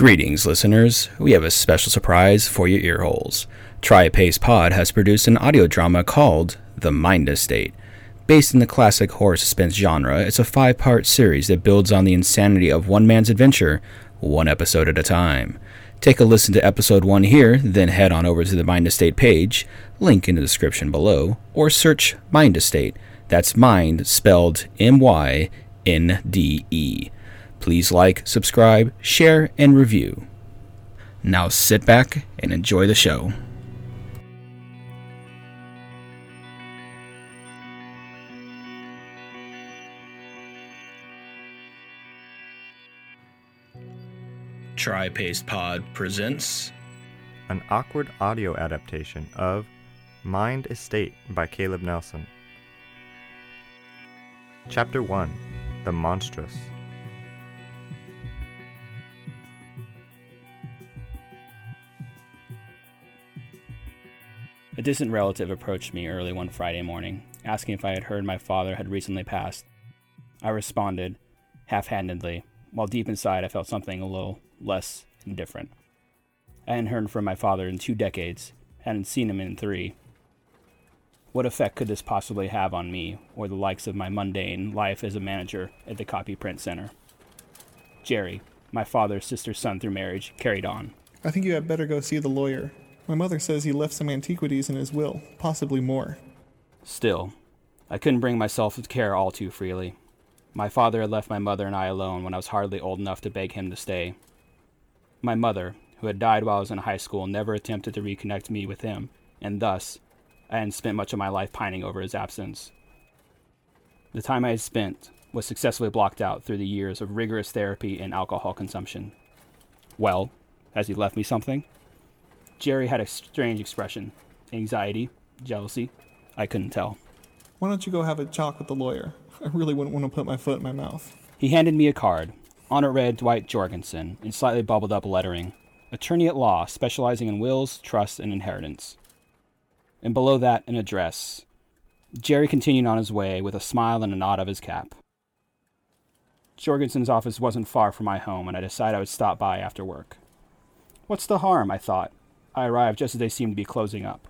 Greetings, listeners. We have a special surprise for your earholes. TriPace Pod has produced an audio drama called The Mynde Estate. Based in the classic horror suspense genre, it's a five part series that builds on the insanity of one man's adventure, one episode at a time. Take a listen to episode one here, then head on over to the Mynde Estate page, link in the description below, or search Mynde Estate. That's mind spelled M Y N D E. Please like, subscribe, share, and review. Now sit back and enjoy the show. TriPace Pod presents an awkward audio adaptation of Mynde Estate by Caleb Nelson. Chapter 1 The Monstrous. A distant relative approached me early one Friday morning, asking if I had heard my father had recently passed. I responded, half handedly, while deep inside I felt something a little less indifferent. I hadn't heard from my father in two decades, hadn't seen him in three. What effect could this possibly have on me, or the likes of my mundane life as a manager at the copy print center? Jerry, my father's sister's son through marriage, carried on. I think you had better go see the lawyer. My mother says he left some antiquities in his will, possibly more. Still, I couldn't bring myself to care all too freely. My father had left my mother and I alone when I was hardly old enough to beg him to stay. My mother, who had died while I was in high school, never attempted to reconnect me with him, and thus, I hadn't spent much of my life pining over his absence. The time I had spent was successfully blocked out through the years of rigorous therapy and alcohol consumption. Well, has he left me something? Jerry had a strange expression anxiety, jealousy. I couldn't tell. Why don't you go have a talk with the lawyer? I really wouldn't want to put my foot in my mouth. He handed me a card. On it read Dwight Jorgensen in slightly bubbled up lettering Attorney at law, specializing in wills, trusts, and inheritance. And below that, an address. Jerry continued on his way with a smile and a nod of his cap. Jorgensen's office wasn't far from my home, and I decided I would stop by after work. What's the harm? I thought. I arrived just as they seemed to be closing up.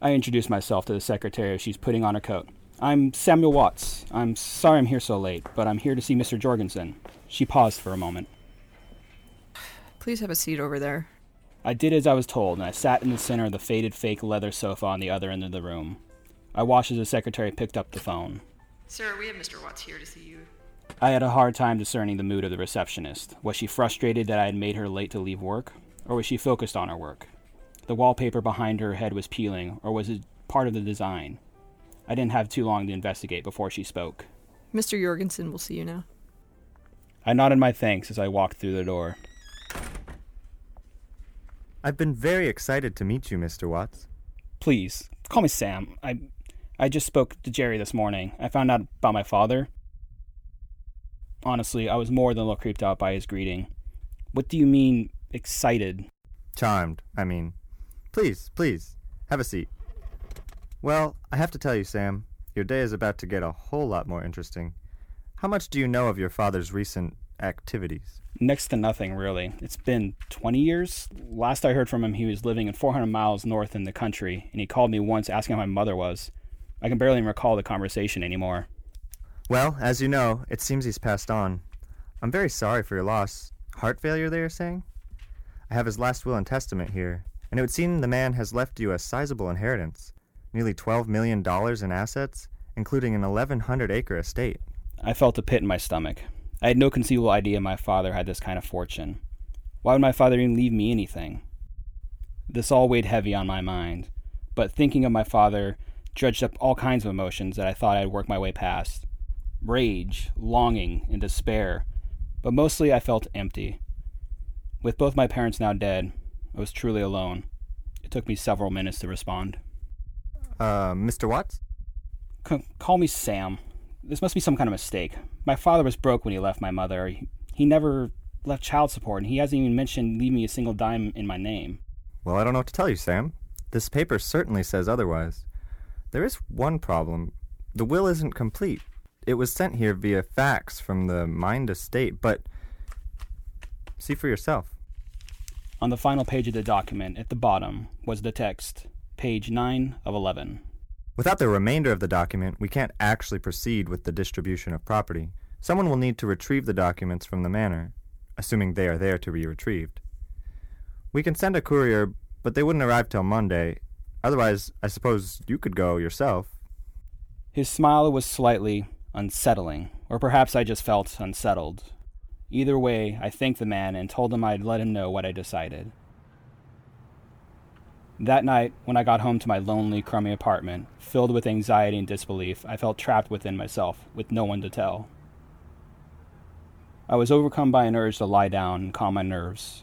I introduce myself to the secretary as she's putting on her coat. I'm Samuel Watts. I'm sorry I'm here so late, but I'm here to see Mr. Jorgensen. She paused for a moment. Please have a seat over there. I did as I was told, and I sat in the center of the faded fake leather sofa on the other end of the room. I watched as the secretary picked up the phone. Sir, we have Mr. Watts here to see you. I had a hard time discerning the mood of the receptionist. Was she frustrated that I had made her late to leave work, or was she focused on her work? The wallpaper behind her head was peeling, or was it part of the design? I didn't have too long to investigate before she spoke. Mr. Jorgensen will see you now. I nodded my thanks as I walked through the door. I've been very excited to meet you, Mr. Watts. Please, call me Sam. I I just spoke to Jerry this morning. I found out about my father. Honestly, I was more than a little creeped out by his greeting. What do you mean, excited? Charmed, I mean. Please, please, have a seat. Well, I have to tell you, Sam, your day is about to get a whole lot more interesting. How much do you know of your father's recent activities? Next to nothing, really. It's been 20 years. Last I heard from him, he was living in 400 miles north in the country, and he called me once asking how my mother was. I can barely recall the conversation anymore. Well, as you know, it seems he's passed on. I'm very sorry for your loss. Heart failure, they are saying? I have his last will and testament here, and it would seem the man has left you a sizable inheritance nearly $12 million in assets, including an 1,100 acre estate. I felt a pit in my stomach. I had no conceivable idea my father had this kind of fortune. Why would my father even leave me anything? This all weighed heavy on my mind, but thinking of my father dredged up all kinds of emotions that I thought I'd work my way past rage, longing, and despair, but mostly I felt empty. With both my parents now dead, I was truly alone. It took me several minutes to respond. Uh, Mr. Watts? C- call me Sam. This must be some kind of mistake. My father was broke when he left my mother. He, he never left child support, and he hasn't even mentioned leaving me a single dime in my name. Well, I don't know what to tell you, Sam. This paper certainly says otherwise. There is one problem. The will isn't complete. It was sent here via fax from the Mynde Estate, but see for yourself. On the final page of the document, at the bottom, was the text, page 9 of 11. Without the remainder of the document, we can't actually proceed with the distribution of property. Someone will need to retrieve the documents from the manor, assuming they are there to be retrieved. We can send a courier, but they wouldn't arrive till Monday. Otherwise, I suppose you could go yourself. His smile was slightly unsettling, or perhaps I just felt unsettled. Either way, I thanked the man and told him I'd let him know what I decided. That night, when I got home to my lonely, crummy apartment, filled with anxiety and disbelief, I felt trapped within myself, with no one to tell. I was overcome by an urge to lie down and calm my nerves.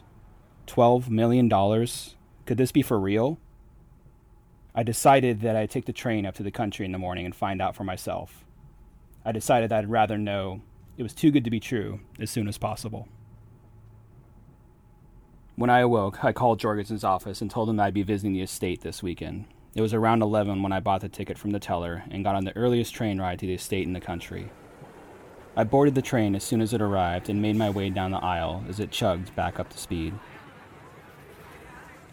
Twelve million dollars? Could this be for real? I decided that I'd take the train up to the country in the morning and find out for myself. I decided that I'd rather know it was too good to be true as soon as possible. When I awoke, I called Jorgensen's office and told him I'd be visiting the estate this weekend. It was around 11 when I bought the ticket from the teller and got on the earliest train ride to the estate in the country. I boarded the train as soon as it arrived and made my way down the aisle as it chugged back up to speed.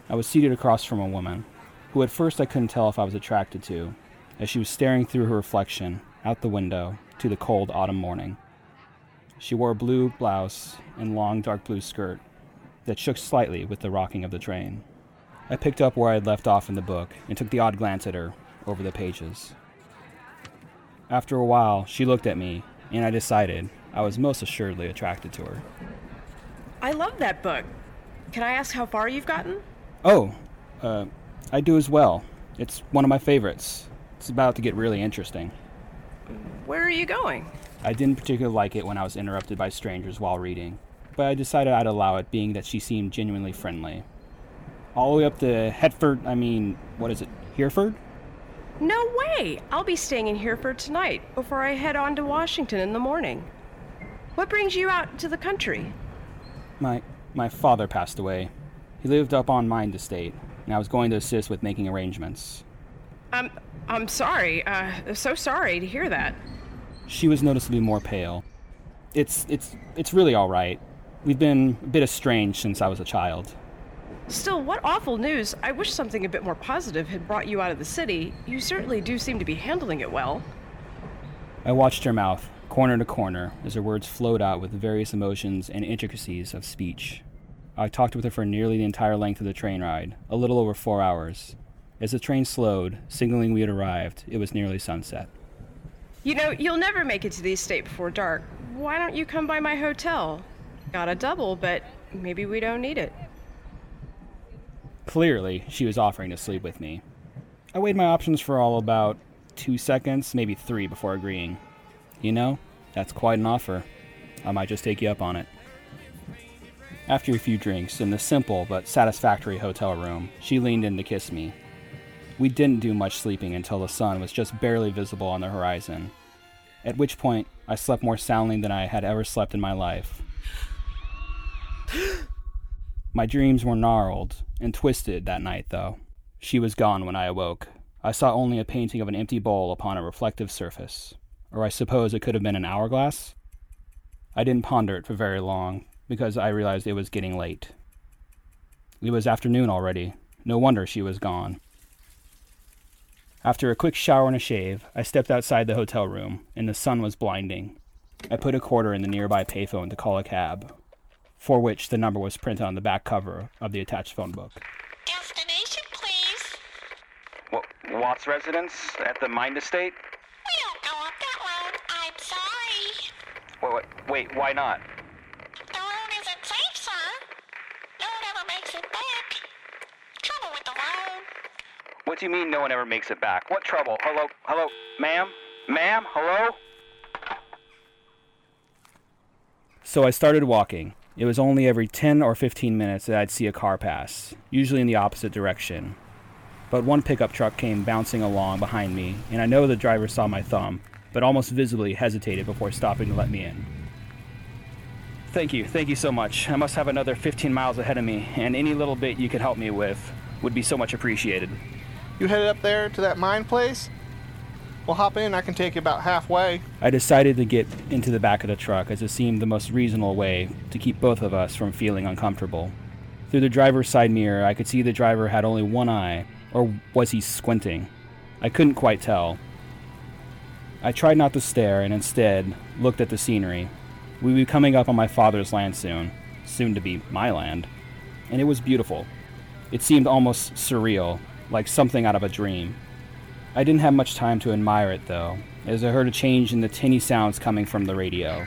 I was seated across from a woman, who at first I couldn't tell if I was attracted to, as she was staring through her reflection out the window to the cold autumn morning. She wore a blue blouse and long dark blue skirt that shook slightly with the rocking of the train. I picked up where I had left off in the book and took the odd glance at her over the pages. After a while, she looked at me, and I decided I was most assuredly attracted to her. I love that book. Can I ask how far you've gotten? Oh, uh, I do as well. It's one of my favorites. It's about to get really interesting. Where are you going? I didn't particularly like it when I was interrupted by strangers while reading, but I decided I'd allow it being that she seemed genuinely friendly. All the way up to Hetford, I mean, what is it, Hereford? No way! I'll be staying in Hereford tonight before I head on to Washington in the morning. What brings you out to the country? My my father passed away. He lived up on Mynde Estate, and I was going to assist with making arrangements. I'm I'm sorry. Uh, so sorry to hear that. She was noticeably more pale. It's it's it's really all right. We've been a bit estranged since I was a child. Still, what awful news. I wish something a bit more positive had brought you out of the city. You certainly do seem to be handling it well. I watched her mouth, corner to corner, as her words flowed out with various emotions and intricacies of speech. I talked with her for nearly the entire length of the train ride, a little over four hours. As the train slowed, signaling we had arrived, it was nearly sunset. You know, you'll never make it to the estate before dark. Why don't you come by my hotel? Got a double, but maybe we don't need it. Clearly, she was offering to sleep with me. I weighed my options for all about two seconds, maybe three, before agreeing. You know, that's quite an offer. I might just take you up on it. After a few drinks in the simple but satisfactory hotel room, she leaned in to kiss me. We didn't do much sleeping until the sun was just barely visible on the horizon, at which point I slept more soundly than I had ever slept in my life. My dreams were gnarled and twisted that night, though. She was gone when I awoke. I saw only a painting of an empty bowl upon a reflective surface. Or I suppose it could have been an hourglass? I didn't ponder it for very long, because I realized it was getting late. It was afternoon already. No wonder she was gone. After a quick shower and a shave, I stepped outside the hotel room, and the sun was blinding. I put a quarter in the nearby payphone to call a cab, for which the number was printed on the back cover of the attached phone book. Destination, please. What, Watts residence at the Mynde Estate? We don't go up that road. I'm sorry. Wait, wait, wait, why not? What do you mean no one ever makes it back? What trouble? Hello, hello, ma'am? Ma'am, hello? So I started walking. It was only every 10 or 15 minutes that I'd see a car pass, usually in the opposite direction. But one pickup truck came bouncing along behind me, and I know the driver saw my thumb, but almost visibly hesitated before stopping to let me in. Thank you, thank you so much. I must have another 15 miles ahead of me, and any little bit you could help me with would be so much appreciated. You headed up there to that mine place? We'll hop in. I can take you about halfway. I decided to get into the back of the truck as it seemed the most reasonable way to keep both of us from feeling uncomfortable. Through the driver's side mirror, I could see the driver had only one eye, or was he squinting? I couldn't quite tell. I tried not to stare and instead looked at the scenery. We'd be coming up on my father's land soon, soon to be my land, and it was beautiful. It seemed almost surreal, like something out of a dream. I didn't have much time to admire it, though, as I heard a change in the tinny sounds coming from the radio.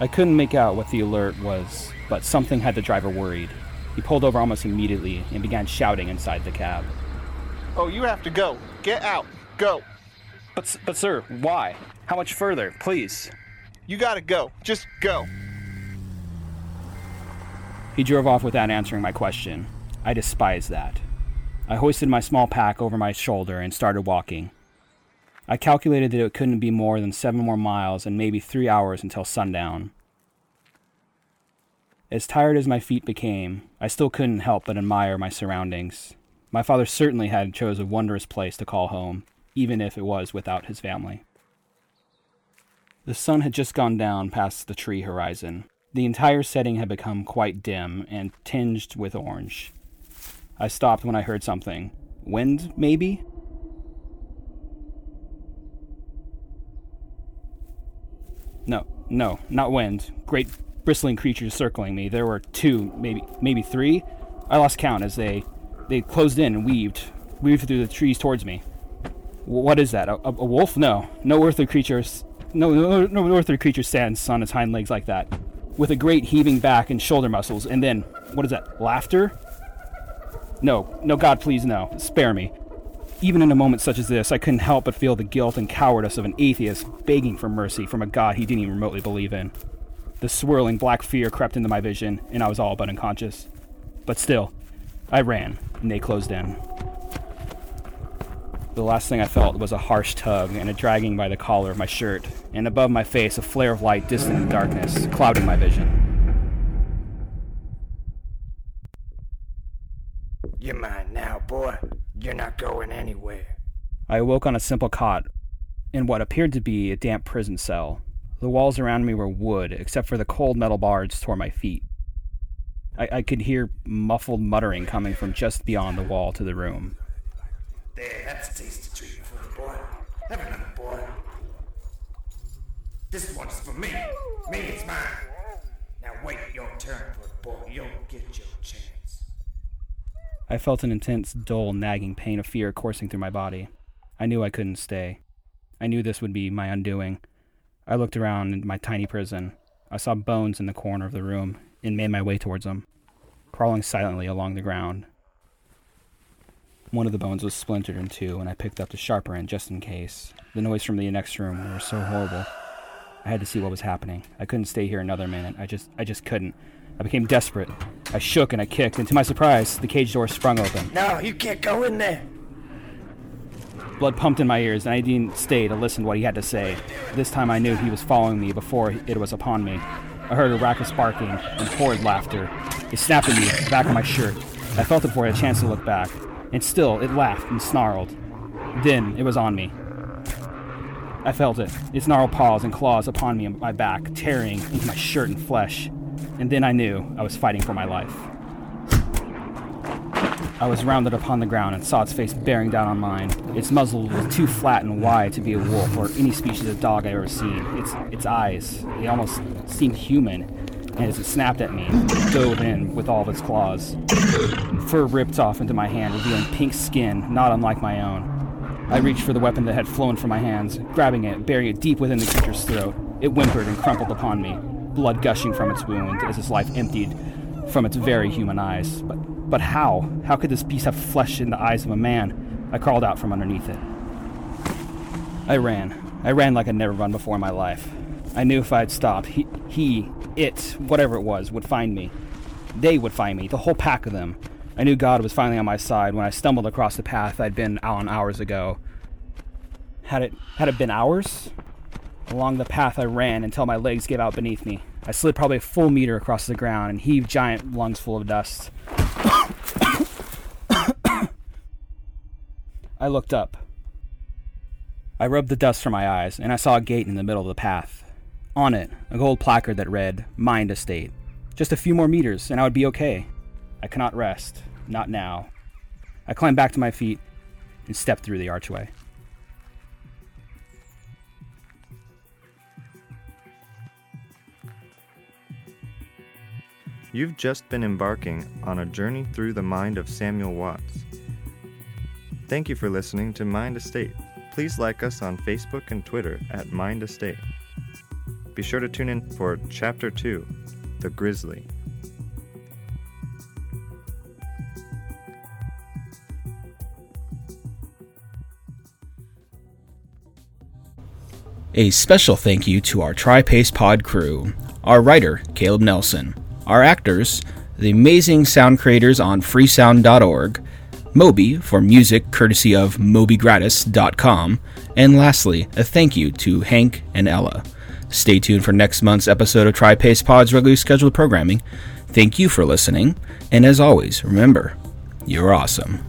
I couldn't make out what the alert was, but something had the driver worried. He pulled over almost immediately and began shouting inside the cab. Oh, you have to go. Get out. Go. But, but sir, why? How much further, please? You gotta go. Just go. He drove off without answering my question. I despise that. I hoisted my small pack over my shoulder and started walking. I calculated that it couldn't be more than seven more miles and maybe three hours until sundown. As tired as my feet became, I still couldn't help but admire my surroundings. My father certainly had chose a wondrous place to call home, even if it was without his family. The sun had just gone down past the tree horizon. The entire setting had become quite dim and tinged with orange. I stopped when I heard something. Wind, maybe? No, no, not wind. Great bristling creatures circling me. There were two, maybe maybe three. I lost count as they they closed in and weaved weaved through the trees towards me. What is that? A, a, a wolf? No, no earthly creatures. No, no, no earthly creature stands on its hind legs like that, with a great heaving back and shoulder muscles. And then, what is that? Laughter? No, no, God, please, no. Spare me. Even in a moment such as this, I couldn't help but feel the guilt and cowardice of an atheist begging for mercy from a God he didn't even remotely believe in. The swirling black fear crept into my vision, and I was all but unconscious. But still, I ran, and they closed in. The last thing I felt was a harsh tug and a dragging by the collar of my shirt, and above my face a flare of light distant in the darkness, clouding my vision. You're mine now, boy. You're not going anywhere. I awoke on a simple cot in what appeared to be a damp prison cell. The walls around me were wood, except for the cold metal bars toward my feet. I, I could hear muffled muttering coming from just beyond the wall to the room. There, that's a taste of treatment for the boy. Have another, boy. This one's for me. Me, it's mine. Now wait your turn for it, boy. You'll get your chance. I felt an intense, dull, nagging pain of fear coursing through my body. I knew I couldn't stay. I knew this would be my undoing. I looked around in my tiny prison. I saw bones in the corner of the room and made my way towards them, crawling silently along the ground. One of the bones was splintered in two, and I picked up the sharper end just in case. The noise from the next room was so horrible. I had to see what was happening. I couldn't stay here another minute. I just I just couldn't. I became desperate. I shook and I kicked, and to my surprise, the cage door sprung open. No, you can't go in there. Blood pumped in my ears, and I didn't stay to listen to what he had to say. This time I knew he was following me before it was upon me. I heard a raucous barking and horrid laughter. It snapped at me, the back of my shirt. I felt it before I had a chance to look back, and still it laughed and snarled. Then it was on me. I felt it, its gnarled paws and claws upon me and my back, tearing into my shirt and flesh. And then I knew I was fighting for my life. I was rounded upon the ground and saw its face bearing down on mine. Its muzzle was too flat and wide to be a wolf or any species of dog I've ever seen. Its its eyes, they almost seemed human, and as it snapped at me, it dove in with all of its claws. Fur ripped off into my hand, revealing pink skin not unlike my own. I reached for the weapon that had flown from my hands, grabbing it, burying it deep within the creature's throat. It whimpered and crumpled upon me, blood gushing from its wound as its life emptied from its very human eyes. But but how? How could this beast have flesh in the eyes of a man? I crawled out from underneath it. I ran. I ran like I'd never run before in my life. I knew if I'd stopped, he, he, it, whatever it was, would find me. They would find me, the whole pack of them. I knew God was finally on my side when I stumbled across the path I'd been on hours ago. Had it had it been hours? Along the path I ran until my legs gave out beneath me. I slid probably a full meter across the ground and heaved giant lungs full of dust. I looked up. I rubbed the dust from my eyes, and I saw a gate in the middle of the path. On it, a gold placard that read, Mynde Estate. Just a few more meters, and I would be okay. I cannot rest. Not now. I climbed back to my feet and stepped through the archway. You've just been embarking on a journey through the mind of Samuel Watts. Thank you for listening to Mynde Estate. Please like us on Facebook and Twitter at Mynde Estate. Be sure to tune in for Chapter 2 The Grizzly. A special thank you to our TriPace Pod crew, our writer, Caleb Nelson, our actors, the amazing sound creators on freesound.org, Moby for music courtesy of mobygratis.com, and lastly, a thank you to Hank and Ella. Stay tuned for next month's episode of TriPace Pod's regularly scheduled programming. Thank you for listening, and as always, remember, you're awesome.